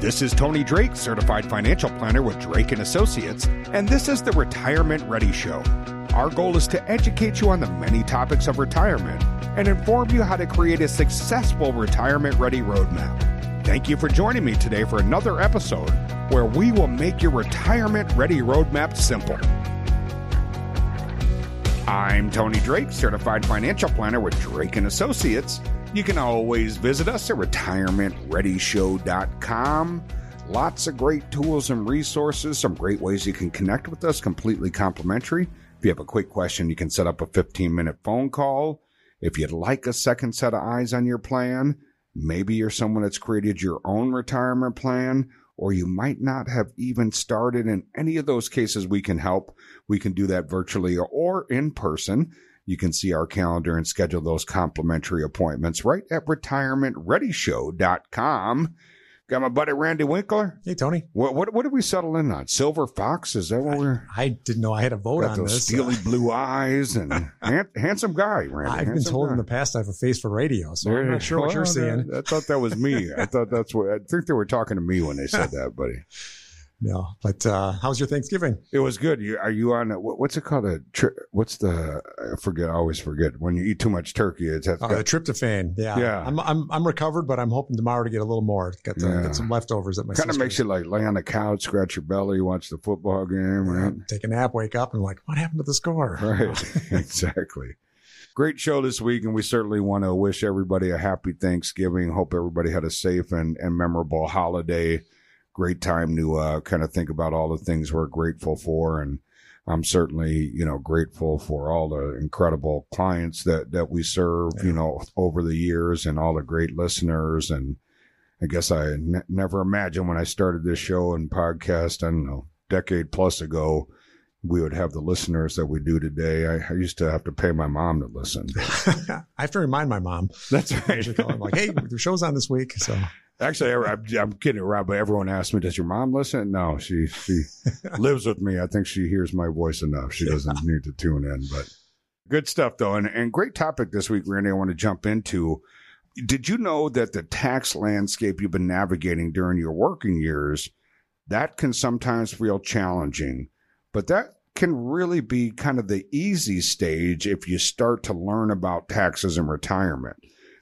This is Tony Drake, certified financial planner with Drake and Associates, and this is the Retirement Ready Show. Our goal is to educate you on the many topics of retirement and inform you how to create a successful retirement ready roadmap. Thank you for joining me today for another episode where we will make your retirement ready roadmap simple. I'm Tony Drake, certified financial planner with Drake and Associates. You can always visit us at retirementreadyshow.com. Lots of great tools and resources, some great ways you can connect with us, completely complimentary. If you have a quick question, you can set up a 15 minute phone call. If you'd like a second set of eyes on your plan, maybe you're someone that's created your own retirement plan, or you might not have even started. In any of those cases, we can help. We can do that virtually or in person. You can see our calendar and schedule those complimentary appointments right at retirementreadyshow.com. Got my buddy Randy Winkler. Hey, Tony. What what what did we settle in on? Silver Fox? Is that what we're? I didn't know I had a vote on those this. steely blue eyes and hand, handsome guy, Randy. I've been told guy. in the past I have a face for radio, so There I'm not sure what you're Well, seeing. I thought that was me. I thought that's what I think they were talking to me when they said that, buddy. No, but uh, how's your Thanksgiving? It was good. You, are you on? A, what's it called? A tri- what's the? I forget. I always forget when you eat too much turkey. It's that's Oh, the tryptophan. Yeah, Yeah. I'm I'm I'm recovered, but I'm hoping tomorrow to get a little more. Got the, Yeah. got some leftovers at my kind of makes you like lay on the couch, scratch your belly, watch the football game, right? Take a nap, wake up, and like, what happened to the score? Right. exactly. Great show this week, and we certainly want to wish everybody a happy Thanksgiving. Hope everybody had a safe and, and memorable holiday. Great time to uh, kind of think about all the things we're grateful for. And I'm certainly, you know, grateful for all the incredible clients that, that we serve, you know, over the years and all the great listeners. And I guess I never imagined when I started this show and podcast, I don't know, decade plus ago, we would have the listeners that we do today. I, I used to have to pay my mom to listen. I have to remind my mom. That's called, I'm like, hey, the show's on this week, so Actually, I, I'm, I'm kidding around, but everyone asks me, "Does your mom listen?" No, she she lives with me. I think she hears my voice enough. She doesn't need to tune in. But good stuff though, and and great topic this week, Randy. I want to jump into. Did you know that the tax landscape you've been navigating during your working years that can sometimes feel challenging, but that can really be kind of the easy stage if you start to learn about taxes and retirement.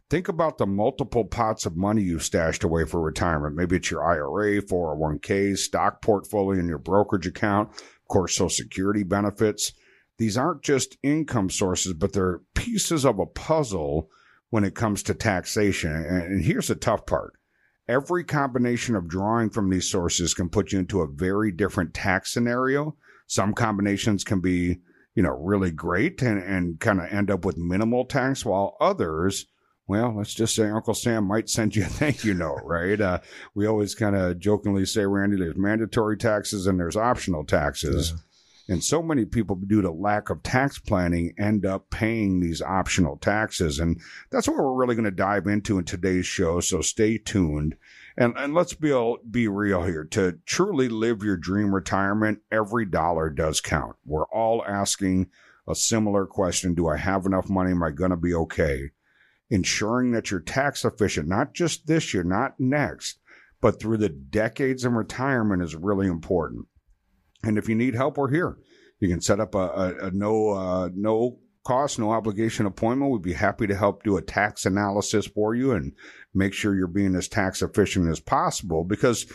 Think about the multiple pots of money you've stashed away for retirement. Maybe it's your IRA, 401k, stock portfolio, and your brokerage account. Of course, social security benefits. These aren't just income sources, but they're pieces of a puzzle when it comes to taxation. And here's the tough part. Every combination of drawing from these sources can put you into a very different tax scenario. Some combinations can be, you know, really great and, and kind of end up with minimal tax, while others, well, let's just say Uncle Sam might send you a thank you note, right? Uh, we always kind of jokingly say, Randy, there's mandatory taxes and there's optional taxes. And so many people, due to lack of tax planning, end up paying these optional taxes. And that's what we're really going to dive into in today's show. So stay tuned. And, and let's be, all, be real here. To truly live your dream retirement, every dollar does count. We're all asking a similar question. Do I have enough money? Am I going to be okay? Ensuring that you're tax efficient, not just this year, not next, but through the decades in retirement is really important. And if you need help, we're here. You can set up a, a, a no uh, no cost, no obligation appointment. We'd be happy to help do a tax analysis for you and make sure you're being as tax efficient as possible. Because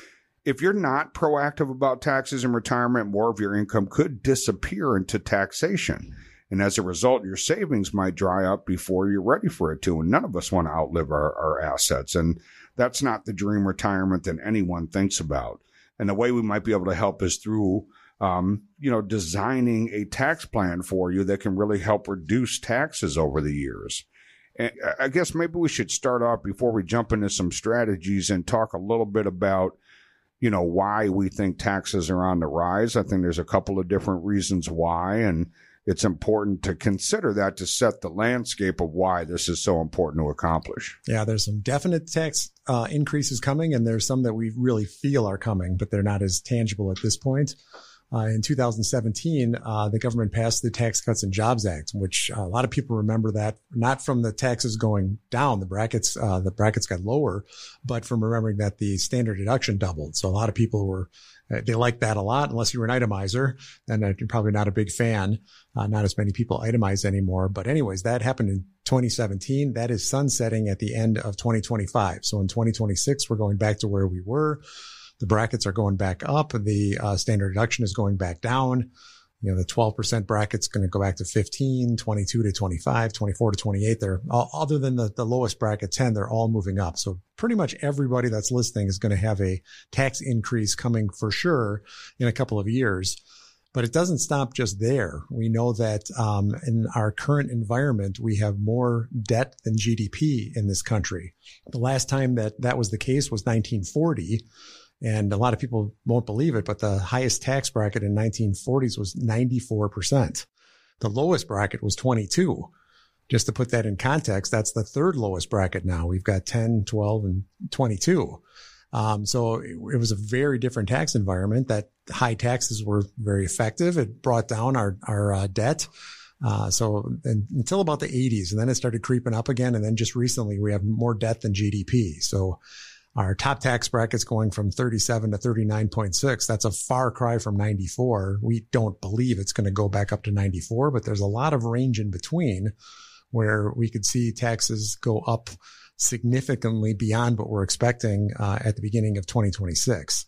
if you're not proactive about taxes in retirement, more of your income could disappear into taxation. And as a result, your savings might dry up before you're ready for it to. And none of us want to outlive our, our assets. And that's not the dream retirement that anyone thinks about. And the way we might be able to help is through, um, you know, designing a tax plan for you that can really help reduce taxes over the years. And I guess maybe we should start off before we jump into some strategies and talk a little bit about, you know, why we think taxes are on the rise. I think there's a couple of different reasons why, and it's important to consider that to set the landscape of why this is so important to accomplish. Yeah, there's some definite tax uh, increases coming, and there's some that we really feel are coming, but they're not as tangible at this point. uh, in 2017, uh, the government passed the Tax Cuts and Jobs Act, which uh, a lot of people remember that not from the taxes going down, the brackets, uh, the brackets got lower, but from remembering that the standard deduction doubled. So a lot of people were, they like that a lot. Unless you were an itemizer, then you're probably not a big fan. Uh, not as many people itemize anymore. But anyways, that happened in 2017. That is sunsetting at the end of 2025. So in 2026, we're going back to where we were. The brackets are going back up. The uh, standard deduction is going back down. You know, the 12% bracket's going to go back to 15, 22 to 25, 24 to 28. They're all, other than the, the lowest bracket 10, they're all moving up. So pretty much everybody that's listening is going to have a tax increase coming for sure in a couple of years. But it doesn't stop just there. We know that um, in our current environment, we have more debt than GDP in this country. The last time that that was the case was 1940 and a lot of people won't believe it, but the highest tax bracket in 1940s was 94%. The lowest bracket was 22. Just to put that in context, that's the third lowest bracket now. We've got 10, 12, and 22. Um, so it, it, was a very different tax environment that high taxes were very effective. It brought down our, our uh, debt. Uh, so until about the 80s, and then it started creeping up again. And then just recently, we have more debt than GDP. So our top tax bracket's going from 37 to 39.6. That's a far cry from 94. We don't believe it's going to go back up to 94, but there's a lot of range in between where we could see taxes go up significantly beyond what we're expecting uh, at the beginning of 2026.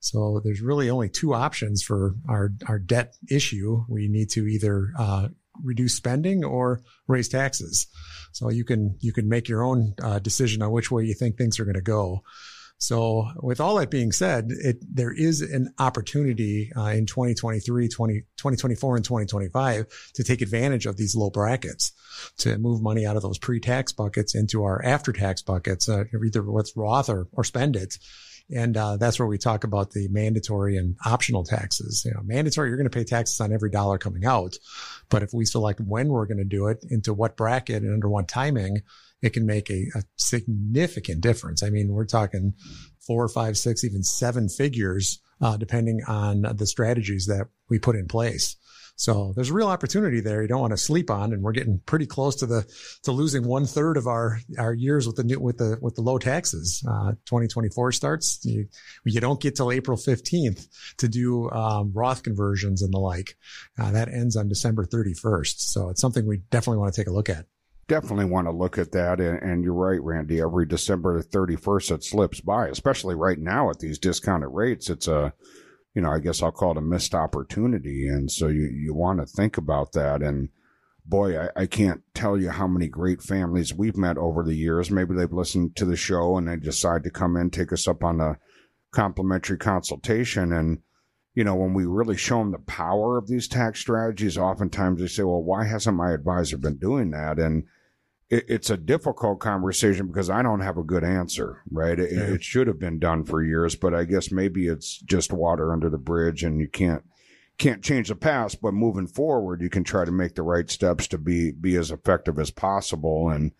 So there's really only two options for our, our debt issue. We need to either uh, reduce spending or raise taxes. So you can you can make your own uh, decision on which way you think things are going to go. So with all that being said, it, there is an opportunity uh, in 2023, 20, 2024 and 2025 to take advantage of these low brackets to move money out of those pre-tax buckets into our after-tax buckets, uh, either with Roth or, or spend it and uh, that's where we talk about the mandatory and optional taxes. You know, mandatory, you're going to pay taxes on every dollar coming out. But if we select when we're going to do it, into what bracket and under what timing, it can make a, a significant difference. I mean, we're talking four, five, six, even seven figures, uh, depending on the strategies that we put in place. So there's a real opportunity there. You don't want to sleep on, and we're getting pretty close to the to losing one third of our our years with the new with the with the low taxes. Uh, 2024 starts. You you don't get till April 15th to do um, Roth conversions and the like. Uh, that ends on December 31st. So it's something we definitely want to take a look at definitely want to look at that. And, and, you're right, Randy. Every December 31st it slips by, especially right now at these discounted rates, it's a you know, I guess I'll call it a missed opportunity. And so you, you want to think about that. And boy, I, I can't tell you how many great families we've met over the years. Maybe they've listened to the show and they decide to come in, take us up on a complimentary consultation. And, you know, when we really show them the power of these tax strategies, oftentimes they say, well, why hasn't my advisor been doing that? And it, it's a difficult conversation because I don't have a good answer, right? It, yeah. it should have been done for years, but I guess maybe it's just water under the bridge and you can't can't change the past, but moving forward, you can try to make the right steps to be be as effective as possible. And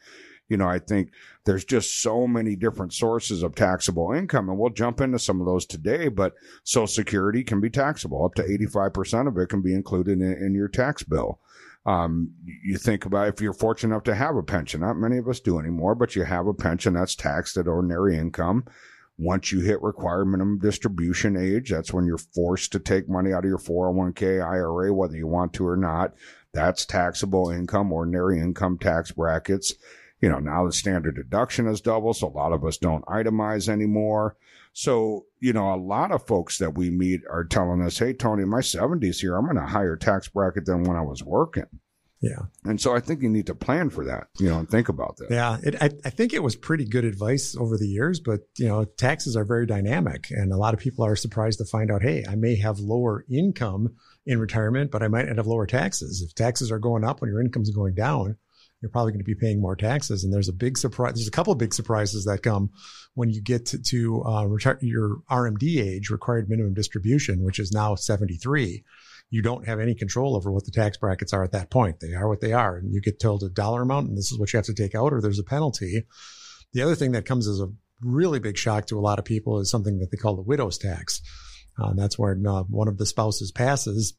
you know, I think there's just so many different sources of taxable income, and we'll jump into some of those today. But Social Security can be taxable; up to 85% of it can be included in, in your tax bill. Um, you think about if you're fortunate enough to have a pension. Not many of us do anymore, but you have a pension that's taxed at ordinary income. Once you hit required minimum distribution age, that's when you're forced to take money out of your 401k IRA, whether you want to or not. That's taxable income, ordinary income tax brackets. You know, now the standard deduction is double, so a lot of us don't itemize anymore. So, you know, a lot of folks that we meet are telling us, Hey, Tony, my seventies here, I'm in a higher tax bracket than when I was working. Yeah. And so I think you need to plan for that, you know, and think about that. Yeah. It, I, I think it was pretty good advice over the years, but, you know, taxes are very dynamic. And a lot of people are surprised to find out, hey, I may have lower income in retirement, but I might have lower taxes. If taxes are going up when your income's going down, you're probably going to be paying more taxes. And there's a big surprise. There's a couple of big surprises that come when you get to, to uh, retire your RMD age, required minimum distribution, which is now 73. You don't have any control over what the tax brackets are at that point. They are what they are. And you get told a dollar amount and this is what you have to take out or there's a penalty. The other thing that comes as a really big shock to a lot of people is something that they call the widow's tax. Uh, that's where uh, one of the spouses passes.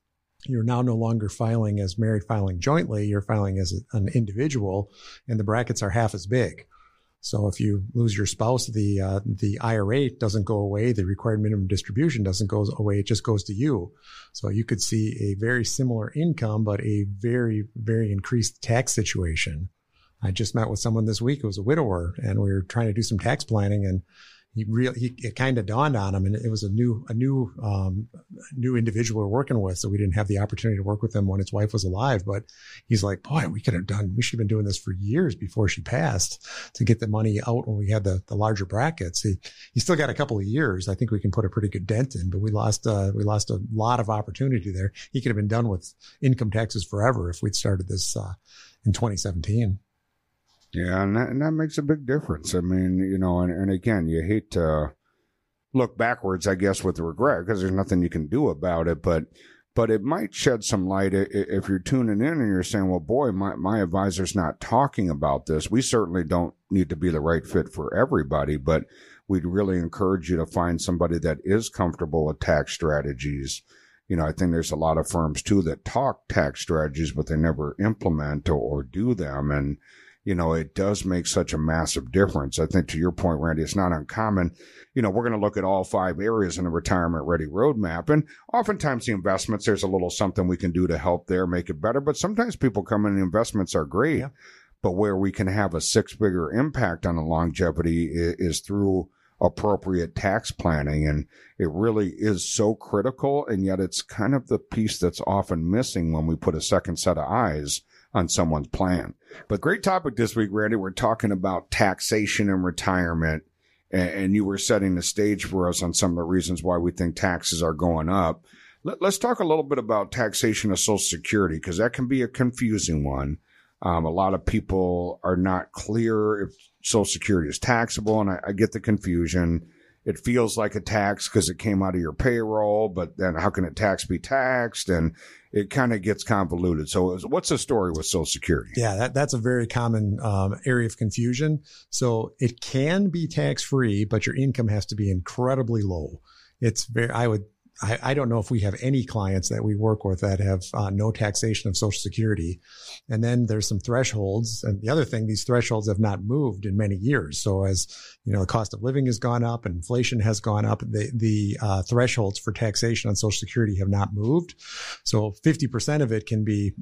You're now no longer filing as married filing jointly. You're filing as an individual and the brackets are half as big. So if you lose your spouse, the uh, the IRA doesn't go away. The required minimum distribution doesn't go away. It just goes to you. So you could see a very similar income, but a very very increased tax situation. I just met with someone this week who was a widower, and we were trying to do some tax planning, and he really he, it kind of dawned on him and it was a new a new um, new individual we're working with so we didn't have the opportunity to work with him when his wife was alive but he's like boy we could have done we should have been doing this for years before she passed to get the money out when we had the the larger brackets. He he still got a couple of years. I think we can put a pretty good dent in but we lost uh, we lost a lot of opportunity there. He could have been done with income taxes forever if we'd started this uh, in 2017 yeah, and that, and that makes a big difference. I mean, you know, and, and again, you hate to look backwards, I guess, with regret because there's nothing you can do about it. But but it might shed some light if you're tuning in and you're saying, well, boy, my, my advisor's not talking about this. We certainly don't need to be the right fit for everybody, but we'd really encourage you to find somebody that is comfortable with tax strategies. You know, I think there's a lot of firms too that talk tax strategies, but they never implement or, or do them. And, you know, it does make such a massive difference. I think to your point, Randy, it's not uncommon. You know, we're going to look at all five areas in a retirement ready roadmap. And oftentimes the investments, there's a little something we can do to help there, make it better. But sometimes people come in and investments are great. Yeah. But where we can have a six figure impact on the longevity is, is through appropriate tax planning. And it really is so critical. And yet it's kind of the piece that's often missing when we put a second set of eyes on someone's plan. But great topic this week, Randy. We're talking about taxation and retirement. And you were setting the stage for us on some of the reasons why we think taxes are going up. Let's talk a little bit about taxation of Social Security because that can be a confusing one. Um, a lot of people are not clear if Social Security is taxable, and I, I get the confusion. It feels like a tax because it came out of your payroll, but then how can a tax be taxed? And it kind of gets convoluted. So, what's the story with Social Security? Yeah, that, that's a very common um, area of confusion. So, it can be tax free, but your income has to be incredibly low. It's very, I would I, I, don't know if we have any clients that we work with that have uh, no taxation of Social Security. And then there's some thresholds. And the other thing, these thresholds have not moved in many years. So as you know, the cost of living has gone up and inflation has gone up, the the uh, thresholds for taxation on Social Security have not moved. So 50% of it can be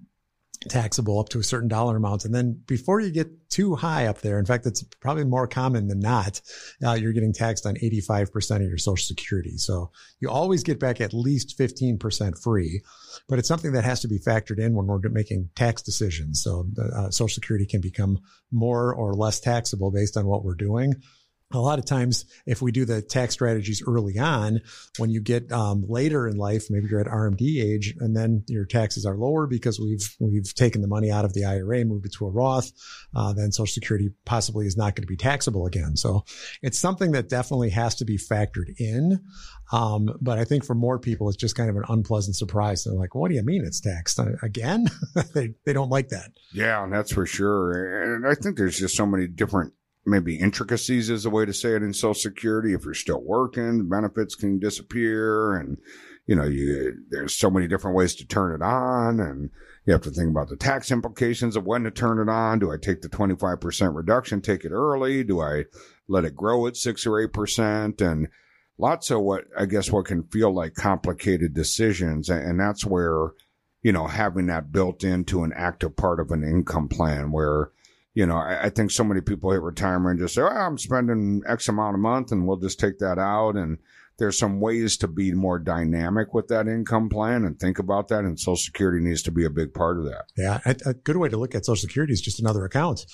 taxable up to a certain dollar amount. And then before you get too high up there, in fact, it's probably more common than not, uh, you're getting taxed on 85% of your social security. So you always get back at least 15% free, but it's something that has to be factored in when we're making tax decisions. So uh, social security can become more or less taxable based on what we're doing a lot of times if we do the tax strategies early on when you get um, later in life maybe you're at rmd age and then your taxes are lower because we've we've taken the money out of the ira moved it to a roth uh, then social security possibly is not going to be taxable again. So it's something that definitely has to be factored in um, but i think for more people it's just kind of an unpleasant surprise. They're like what do you mean it's taxed? Uh, again? They, they don't like that. Yeah and that's for sure. And i think there's just so many different maybe intricacies is a way to say it in Social Security. If you're still working, benefits can disappear, and you know, you there's so many different ways to turn it on, and you have to think about the tax implications of when to turn it on. Do I take the 25% reduction, take it early? Do I let it grow at six or eight percent? And lots of what I guess what can feel like complicated decisions, and that's where you know having that built into an active part of an income plan where you know, I, I, think so many people hit retirement and just say, oh, I'm spending X amount a month and we'll just take that out. And there's some ways to be more dynamic with that income plan and think about that. And Social Security needs to be a big part of that. Yeah. A, a good way to look at Social Security is just another account.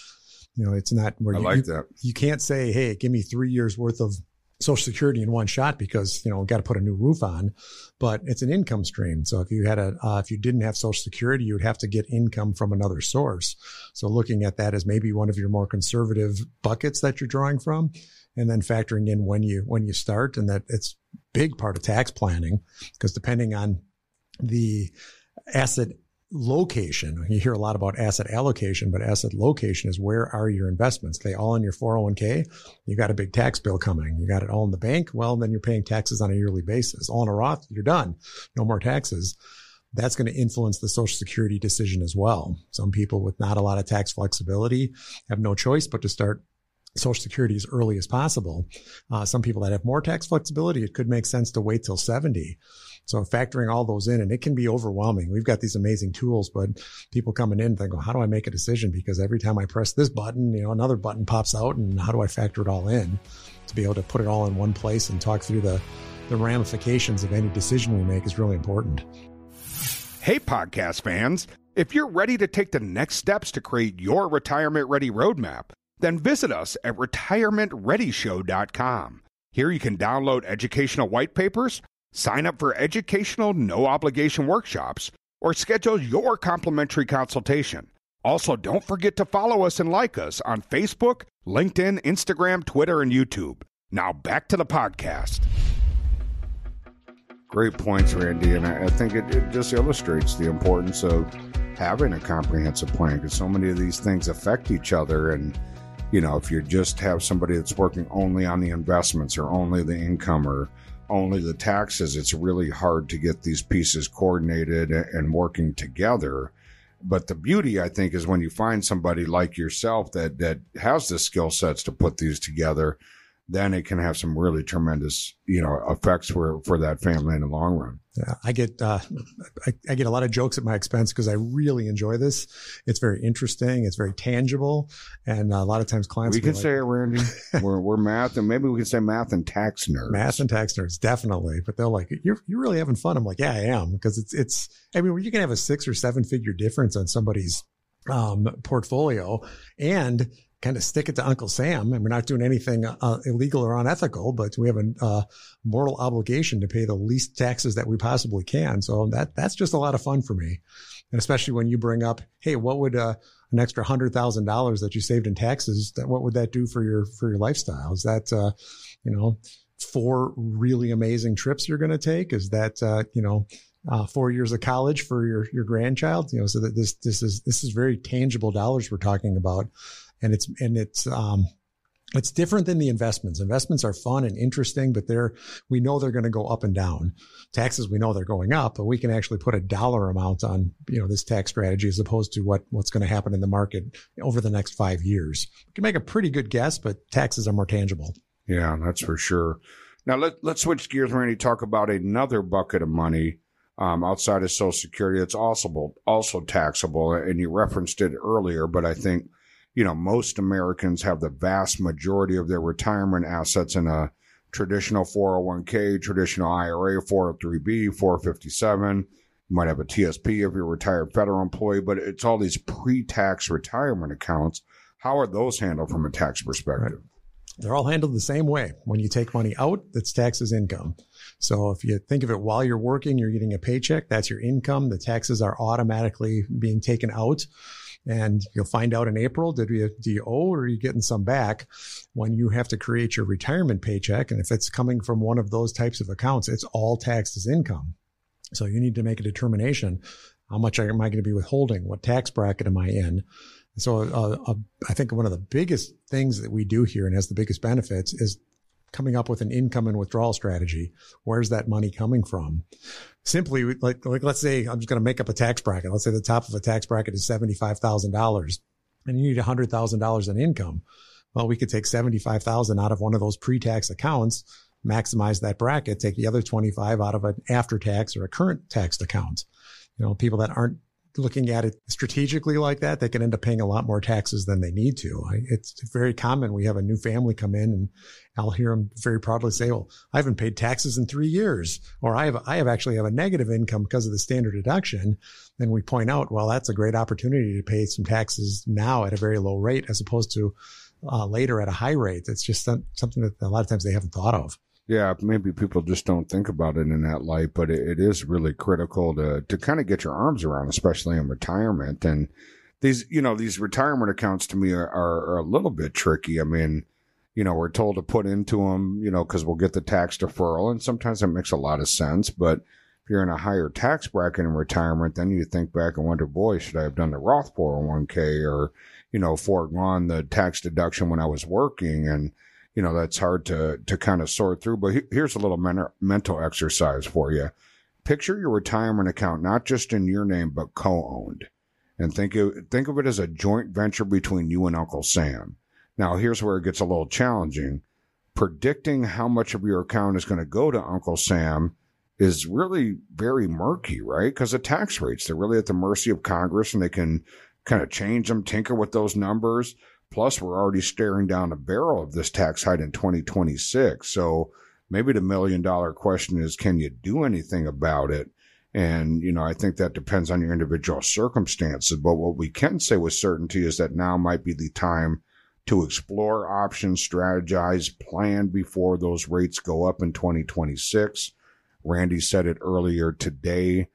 You know, it's not where I you, like that. You can't say, Hey, give me three years worth of Social Security in one shot because you know got to put a new roof on, but it's an income stream. So if you had a uh, if you didn't have Social Security, you would have to get income from another source. So looking at that as maybe one of your more conservative buckets that you're drawing from, and then factoring in when you when you start, and that it's big part of tax planning because depending on the asset location. You hear a lot about asset allocation, but asset location is where are your investments? Are they all in your 401k? You got a big tax bill coming. You got it all in the bank. Well, then you're paying taxes on a yearly basis. All in a Roth, you're done. No more taxes. That's going to influence the social security decision as well. Some people with not a lot of tax flexibility have no choice but to start Social Security as early as possible. Uh, some people that have more tax flexibility, it could make sense to wait till 70. So factoring all those in, and it can be overwhelming. We've got these amazing tools, but people coming in think, well, how do I make a decision? Because every time I press this button, you know, another button pops out, and how do I factor it all in to be able to put it all in one place and talk through the the ramifications of any decision we make is really important. Hey, podcast fans! If you're ready to take the next steps to create your retirement ready roadmap then visit us at retirementreadyshow.com. Here you can download educational white papers, sign up for educational no obligation workshops, or schedule your complimentary consultation. Also, don't forget to follow us and like us on Facebook, LinkedIn, Instagram, Twitter, and YouTube. Now back to the podcast. Great points, Randy. And I, think it, it just illustrates the importance of having a comprehensive plan because so many of these things affect each other. And you know, if you just have somebody that's working only on the investments or only the income or only the taxes, it's really hard to get these pieces coordinated and working together. But the beauty, I think, is when you find somebody like yourself that that has the skill sets to put these together then it can have some really tremendous, you know, effects for, for that family in the long run. Yeah, I get uh, I, I, get a lot of jokes at my expense because I really enjoy this. It's very interesting. It's very tangible, and a lot of times clients. We can like, say it, Randy. we're we're math, and maybe we can say math and tax nerds. Math and tax nerds, definitely. But they're like, "You're you're really having fun." I'm like, "Yeah, I am," because it's it's. I mean, you can have a six or seven figure difference on somebody's um, portfolio, and kind of stick it to Uncle Sam, and we're not doing anything uh, illegal or unethical, but we have a uh, moral obligation to pay the least taxes that we possibly can. So that that's just a lot of fun for me, and especially when you bring up, hey, what would uh, an extra hundred thousand dollars that you saved in taxes? That what would that do for your for your lifestyle? Is that uh, you know four really amazing trips you're going to take? Is that uh, you know? Uh, four years of college for your your grandchild, you know, so that this this is this is very tangible dollars we're talking about, and it's and it's um, it's different than the investments. Investments are fun and interesting, but they're we know they're going to go up and down. Taxes we know they're going up, but we can actually put a dollar amount on you know this tax strategy as opposed to what what's going to happen in the market over the next five years. We can make a pretty good guess, but taxes are more tangible. Yeah, that's for sure. Now let let's switch gears, Randy. Talk about another bucket of money um, outside of Social Security. It's also also taxable, and you referenced it earlier, but I think you know, most Americans have the vast majority of their retirement assets in a traditional 401k, traditional IRA, 403b, 457. You might have a TSP if you're a retired federal employee, but it's all these pre-tax retirement accounts. How are those handled from a tax perspective? They're all handled the same way. When you take money out, that's taxes income. So if you think of it while you're working, you're getting a paycheck, that's your income. The taxes are automatically being taken out. And you'll find out in April, did you, do you owe or are you getting some back when you have to create your retirement paycheck? And if it's coming from one of those types of accounts, it's all taxed as income. So you need to make a determination. How much am I going to be withholding? What tax bracket am I in? So uh, uh, I think one of the biggest things that we do here and has the biggest benefits is coming up with an income and withdrawal strategy. Where's that money coming from? simply like, like let's say I'm just going to make up a tax bracket. Let's say the top of a tax bracket is $75,000 and you need $100,000 in income. Well, we could take 75,000 out of one of those pre-tax accounts, maximize that bracket, take the other 25 out of an after tax or a current taxed account. You know, people that aren't looking at it strategically like that, they can end up paying a lot more taxes than they need to. It's very common. We have a new family come in and I'll hear them very proudly say, well, I haven't paid taxes in three years, or I have, I have actually have a negative income because of the standard deduction. Then we point out, well, that's a great opportunity to pay some taxes now at a very low rate as opposed to uh, later at a high rate. It's just something that a lot of times they haven't thought of. Yeah, maybe people just don't think about it in that light, but it, it is really critical to to kind of get your arms around, especially in retirement. And these, you know, these retirement accounts to me are, are, are a little bit tricky. I mean, you know, we're told to put into them, you know, because we'll get the tax deferral, and sometimes that makes a lot of sense. But If you're in a higher tax bracket in retirement, then you think back and wonder, boy, should I have done the Roth 401k or, you know, foregone the tax deduction when I was working? And, you know, that's hard to, to kind of sort through. But here's a little men- mental exercise for you. Picture your retirement account, not just in your name, but co-owned and think of, think of it as a joint venture between you and Uncle Sam. Now, here's where it gets a little challenging. Predicting how much of your account is going to go to Uncle Sam is really very murky, right? Because the tax rates, they're really at the mercy of Congress and they can kind of change them, tinker with those numbers. Plus, we're already staring down the barrel of this tax hike in 2026. So maybe the million dollar question is, can you do anything about it? And, you know, I think that depends on your individual circumstances. But what we can say with certainty is that now might be the time to explore options, strategize, plan before those rates go up in 2026. Randy said it earlier today,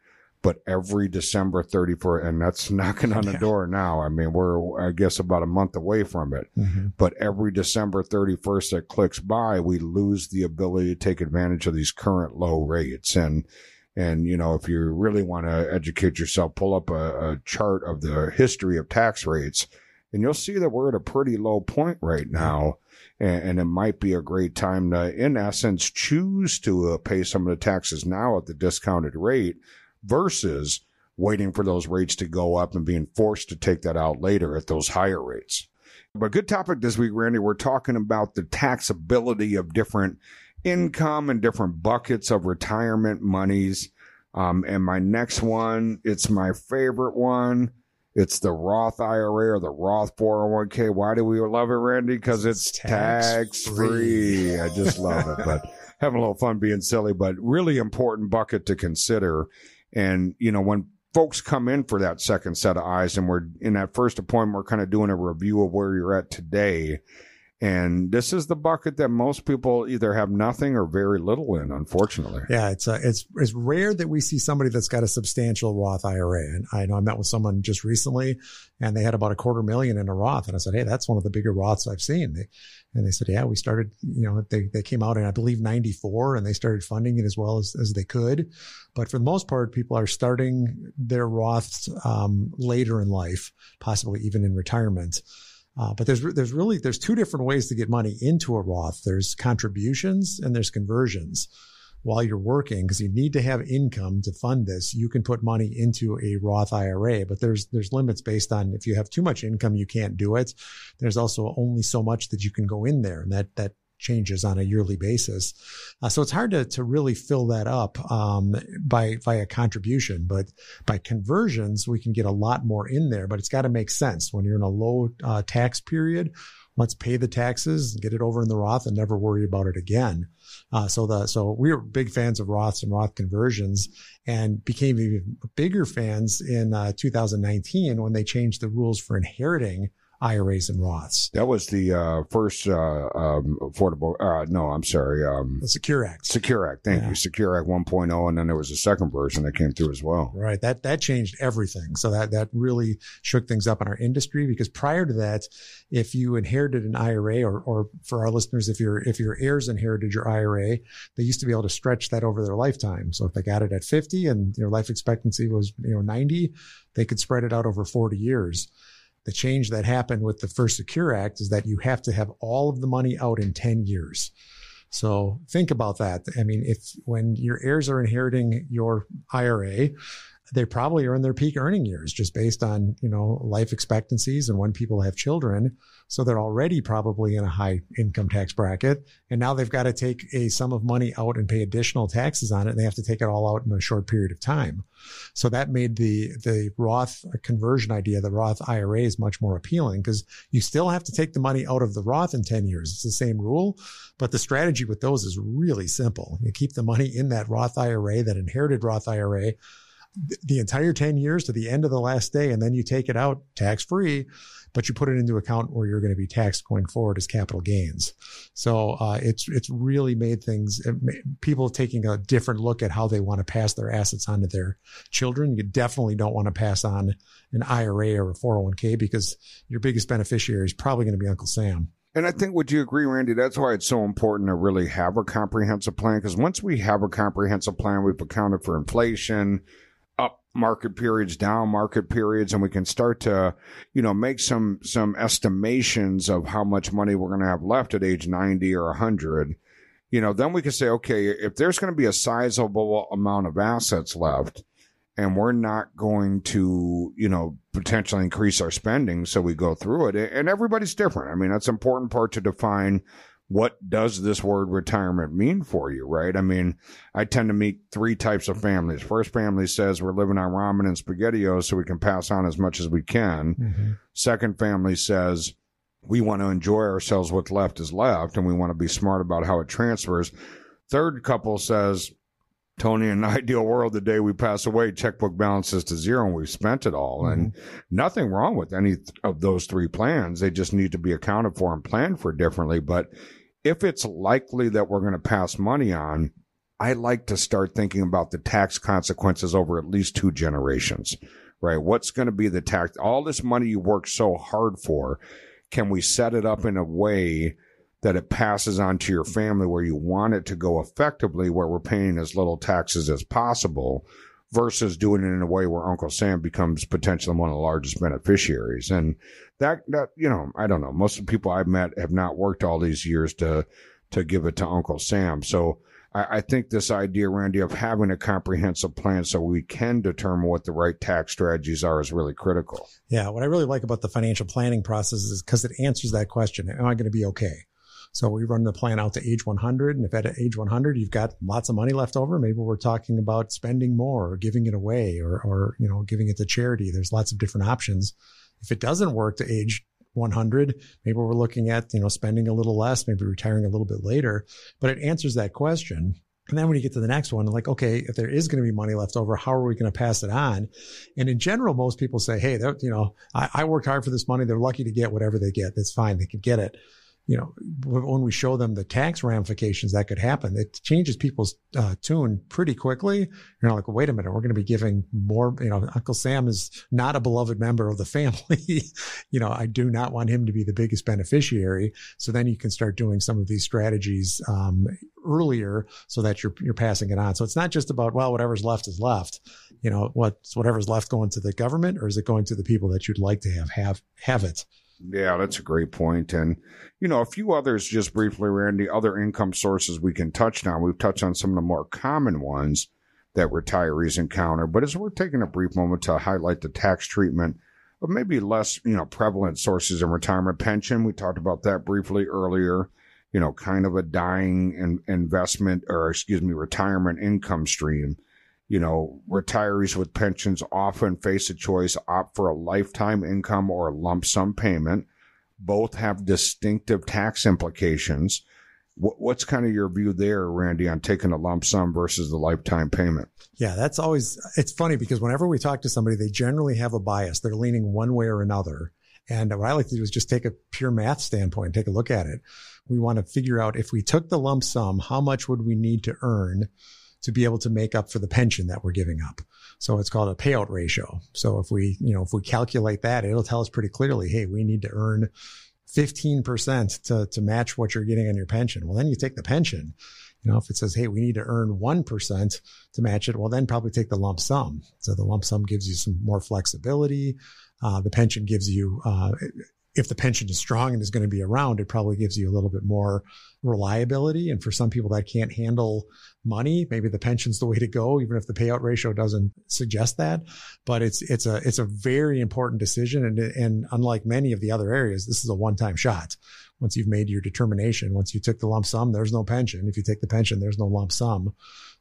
but every December 31st, and that's knocking on the yeah. door now. I mean, we're, I guess, about a month away from it. Mm-hmm. But every December 31st that clicks by, we lose the ability to take advantage of these current low rates. And, and, you know, if you really want to educate yourself, pull up a, a chart of the history of tax rates and you'll see that we're at a pretty low point right now. And, and it might be a great time to, in essence, choose to uh, pay some of the taxes now at the discounted rate versus waiting for those rates to go up and being forced to take that out later at those higher rates. But good topic this week, Randy. We're talking about the taxability of different income and different buckets of retirement monies. Um, and my next one, it's my favorite one. It's the Roth IRA or the Roth 401k. Why do we love it, Randy? Because it's, it's tax free. I just love it. But having a little fun being silly, but really important bucket to consider. And, you know, when folks come in for that second set of eyes and we're in that first appointment, we're kind of doing a review of where you're at today and this is the bucket that most people either have nothing or very little in, unfortunately. Yeah, it's uh, it's it's rare that we see somebody that's got a substantial Roth IRA. And I know I met with someone just recently, and they had about a quarter million in a Roth, and I said, "Hey, that's one of the bigger Roths I've seen." They, and they said, "Yeah, we started. You know, they they came out in I believe '94, and they started funding it as well as as they could. But for the most part, people are starting their Roths um, later in life, possibly even in retirement." Uh, but there's there's really there's two different ways to get money into a Roth. There's contributions and there's conversions. While you're working, because you need to have income to fund this, you can put money into a Roth IRA. But there's there's limits based on if you have too much income, you can't do it. There's also only so much that you can go in there, and that that changes on a yearly basis. Uh, so it's hard to, to really fill that up um, by via contribution, but by conversions, we can get a lot more in there, but it's got to make sense when you're in a low uh, tax period. Let's pay the taxes, get it over in the Roth, and never worry about it again. Uh, so the so we were big fans of Roths and Roth conversions, and became even bigger fans in uh, 2019 when they changed the rules for inheriting IRAs and Roths. That was the uh, first uh, um, affordable. Uh, no, I'm sorry. Um, the Secure Act. Secure Act. Thank yeah. you. Secure Act 1.0, and then there was a second version that came through as well. Right. That that changed everything. So that that really shook things up in our industry because prior to that, if you inherited an IRA, or or for our listeners, if your if your heirs inherited your IRA, they used to be able to stretch that over their lifetime. So if they got it at 50 and your life expectancy was you know 90, they could spread it out over 40 years the change that happened with the first Secure Act is that you have to have all of the money out in 10 years. So think about that. I mean, if when your heirs are inheriting your IRA, they probably are in their peak earning years just based on, you know, life expectancies and when people have children. So they're already probably in a high income tax bracket. And now they've got to take a sum of money out and pay additional taxes on it. And they have to take it all out in a short period of time. So that made the, the Roth conversion idea, the Roth IRA is much more appealing because you still have to take the money out of the Roth in 10 years. It's the same rule, but the strategy with those is really simple. You keep the money in that Roth IRA, that inherited Roth IRA the entire 10 years to the end of the last day and then you take it out tax free but you put it into account where you're going to be taxed going forward as capital gains so uh, it's it's really made things people taking a different look at how they want to pass their assets on to their children you definitely don't want to pass on an IRA or a 401k because your biggest beneficiary is probably going to be Uncle Sam And I think, would you agree, Randy? That's why it's so important to really have a comprehensive plan. Because once we have a comprehensive plan, we've accounted for inflation, market periods, down market periods, and we can start to, you know, make some some estimations of how much money we're going to have left at age ninety or hundred. You know, then we can say, okay, if there's going to be a sizable amount of assets left and we're not going to, you know, potentially increase our spending. So we go through it and everybody's different. I mean, that's an important part to define what does this word retirement mean for you, right? I mean, I tend to meet three types of families. First family says we're living on ramen and spaghettios so we can pass on as much as we can. Mm-hmm. Second family says we want to enjoy ourselves. What's left is left and we want to be smart about how it transfers. Third couple says Tony, in an ideal world, the day we pass away, checkbook balances to zero and we've spent it all. Mm-hmm. And nothing wrong with any of those three plans. They just need to be accounted for and planned for differently. But if it's likely that we're going to pass money on, I like to start thinking about the tax consequences over at least two generations, right? What's going to be the tax? All this money you worked so hard for, can we set it up in a way that it passes on to your family where you want it to go effectively, where we're paying as little taxes as possible versus doing it in a way where Uncle Sam becomes potentially one of the largest beneficiaries. And that, that, you know, I don't know. Most of the people I've met have not worked all these years to, to give it to Uncle Sam. So I, I think this idea, Randy, of having a comprehensive plan so we can determine what the right tax strategies are is really critical. Yeah. What I really like about the financial planning process is because it answers that question. Am I going to be okay? So we run the plan out to age 100. And if at age 100, you've got lots of money left over, maybe we're talking about spending more or giving it away or, or, you know, giving it to charity. There's lots of different options. If it doesn't work to age 100, maybe we're looking at, you know, spending a little less, maybe retiring a little bit later, but it answers that question. And then when you get to the next one, like, okay, if there is going to be money left over, how are we going to pass it on? And in general, most people say, Hey, you know, I, I worked hard for this money. They're lucky to get whatever they get. That's fine. They could get it you know, when we show them the tax ramifications that could happen, it changes people's uh, tune pretty quickly. You're like, wait a minute, we're going to be giving more. You know, Uncle Sam is not a beloved member of the family. you know, I do not want him to be the biggest beneficiary. So then you can start doing some of these strategies um, earlier, so that you're you're passing it on. So it's not just about well, whatever's left is left. You know, what's whatever's left going to the government, or is it going to the people that you'd like to have have have it? Yeah, that's a great point. And, you know, a few others just briefly, Randy, other income sources we can touch on. We've touched on some of the more common ones that retirees encounter, but it's we're taking a brief moment to highlight the tax treatment of maybe less, you know, prevalent sources in retirement pension, we talked about that briefly earlier, you know, kind of a dying in, investment or, excuse me, retirement income stream you know, retirees with pensions often face a choice opt for a lifetime income or a lump sum payment. Both have distinctive tax implications. What's kind of your view there, Randy, on taking a lump sum versus the lifetime payment? Yeah, that's always, it's funny because whenever we talk to somebody, they generally have a bias. They're leaning one way or another. And what I like to do is just take a pure math standpoint, take a look at it. We want to figure out if we took the lump sum, how much would we need to earn to be able to make up for the pension that we're giving up. So it's called a payout ratio. So if we, you know, if we calculate that, it'll tell us pretty clearly, hey, we need to earn 15% to, to match what you're getting on your pension. Well, then you take the pension. You know, if it says, hey, we need to earn 1% to match it, well, then probably take the lump sum. So the lump sum gives you some more flexibility. Uh, the pension gives you, uh, if the pension is strong and is going to be around, it probably gives you a little bit more reliability. And for some people that can't handle money, maybe the pension's the way to go, even if the payout ratio doesn't suggest that. But it's, it's a, it's a very important decision. And, and unlike many of the other areas, this is a one-time shot once you've made your determination, once you took the lump sum, there's no pension. If you take the pension, there's no lump sum.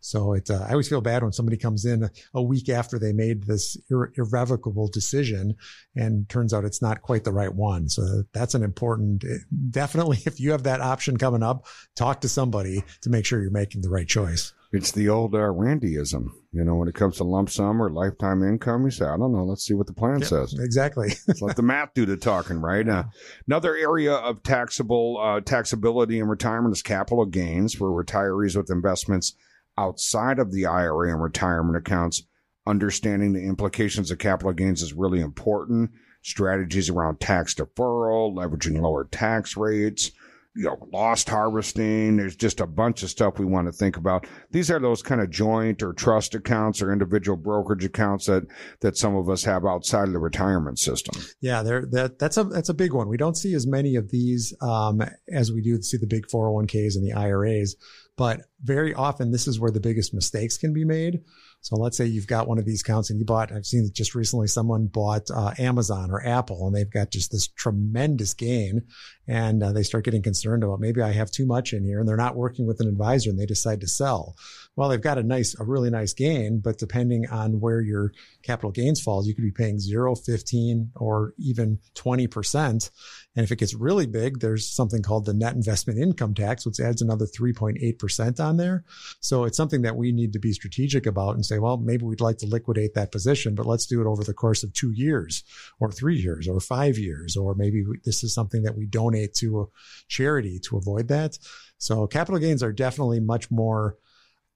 So it, uh, I always feel bad when somebody comes in a week after they made this ir- irrevocable decision and turns out it's not quite the right one. So that's an important, definitely if you have that option coming up, talk to somebody to make sure you're making the right choice. It's the old uh, Randyism, you know, when it comes to lump sum or lifetime income. You say, I don't know. Let's see what the plan yeah, says. Exactly. let the math do the talking, right? Uh, another area of taxable uh, taxability in retirement is capital gains for retirees with investments outside of the IRA and retirement accounts. Understanding the implications of capital gains is really important strategies around tax deferral, leveraging lower tax rates, you know, loss harvesting. There's just a bunch of stuff we want to think about. These are those kind of joint or trust accounts or individual brokerage accounts that, that some of us have outside of the retirement system. Yeah, there, that, that's a, that's a big one. We don't see as many of these, um, as we do see the big 401ks and the IRAs, but very often this is where the biggest mistakes can be made. So let's say you've got one of these accounts and you bought, I've seen just recently someone bought uh, Amazon or Apple and they've got just this tremendous gain and uh, they start getting concerned about maybe I have too much in here and they're not working with an advisor and they decide to sell. Well, they've got a nice, a really nice gain, but depending on where your capital gains falls, you could be paying zero, 15 or even 20%. And if it gets really big, there's something called the net investment income tax, which adds another 3.8% on there. So it's something that we need to be strategic about and say, well, maybe we'd like to liquidate that position, but let's do it over the course of two years or three years or five years, or maybe this is something that we donate to a charity to avoid that. So capital gains are definitely much more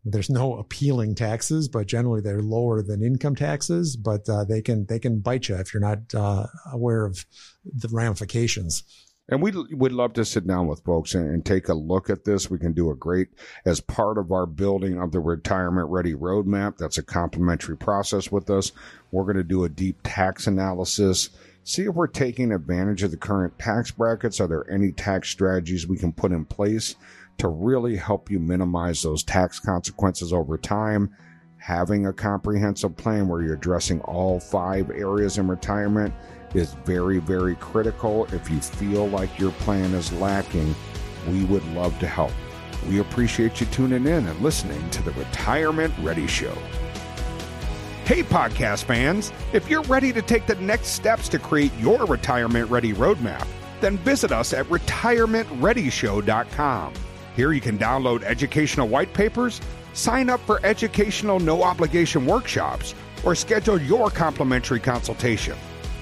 there's no appealing taxes, but generally they're lower than income taxes, but uh, they can they can bite you if you're not uh, aware of the ramifications. And we would love to sit down with folks and, and, take a look at this. We can do a great as part of our building of the retirement ready roadmap. That's a complimentary process with us. We're going to do a deep tax analysis, see if we're taking advantage of the current tax brackets. Are there any tax strategies we can put in place to really help you minimize those tax consequences over time. Having a comprehensive plan where you're addressing all five areas in retirement is very, very critical. If you feel like your plan is lacking, we would love to help. We appreciate you tuning in and listening to the Retirement Ready Show. Hey, podcast fans, if you're ready to take the next steps to create your retirement ready roadmap, then visit us at retirementreadyshow.com. Here you can download educational white papers, sign up for educational no obligation workshops, or schedule your complimentary consultation.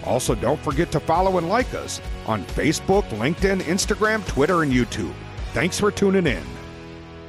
Also, don't forget to follow and like us on Facebook, LinkedIn, Instagram, Twitter, and YouTube. Thanks for tuning in.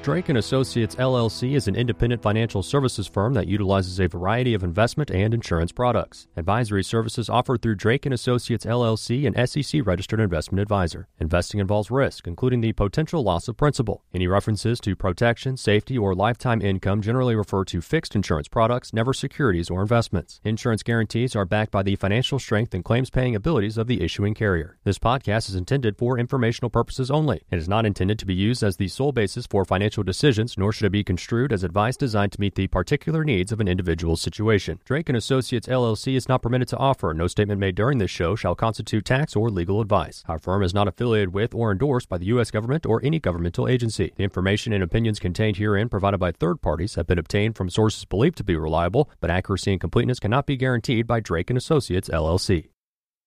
Drake and Associates LLC is an independent financial services firm that utilizes a variety of investment and insurance products. Advisory services offered through Drake and Associates LLC, an SEC registered investment advisor. Investing involves risk, including the potential loss of principal. Any references to protection, safety, or lifetime income generally refer to fixed insurance products, never securities or investments. Insurance guarantees are backed by the financial strength and claims paying abilities of the issuing carrier. This podcast is intended for informational purposes only and is not intended to be used as the sole basis for financial financial decisions, nor should it be construed as advice designed to meet the particular needs of an individual's situation. Drake and Associates LLC is not permitted to offer. No statement made during this show shall constitute tax or legal advice. Our firm is not affiliated with or endorsed by the U.S. government or any governmental agency. The information and opinions contained herein provided by third parties have been obtained from sources believed to be reliable, but accuracy and completeness cannot be guaranteed by Drake and Associates LLC.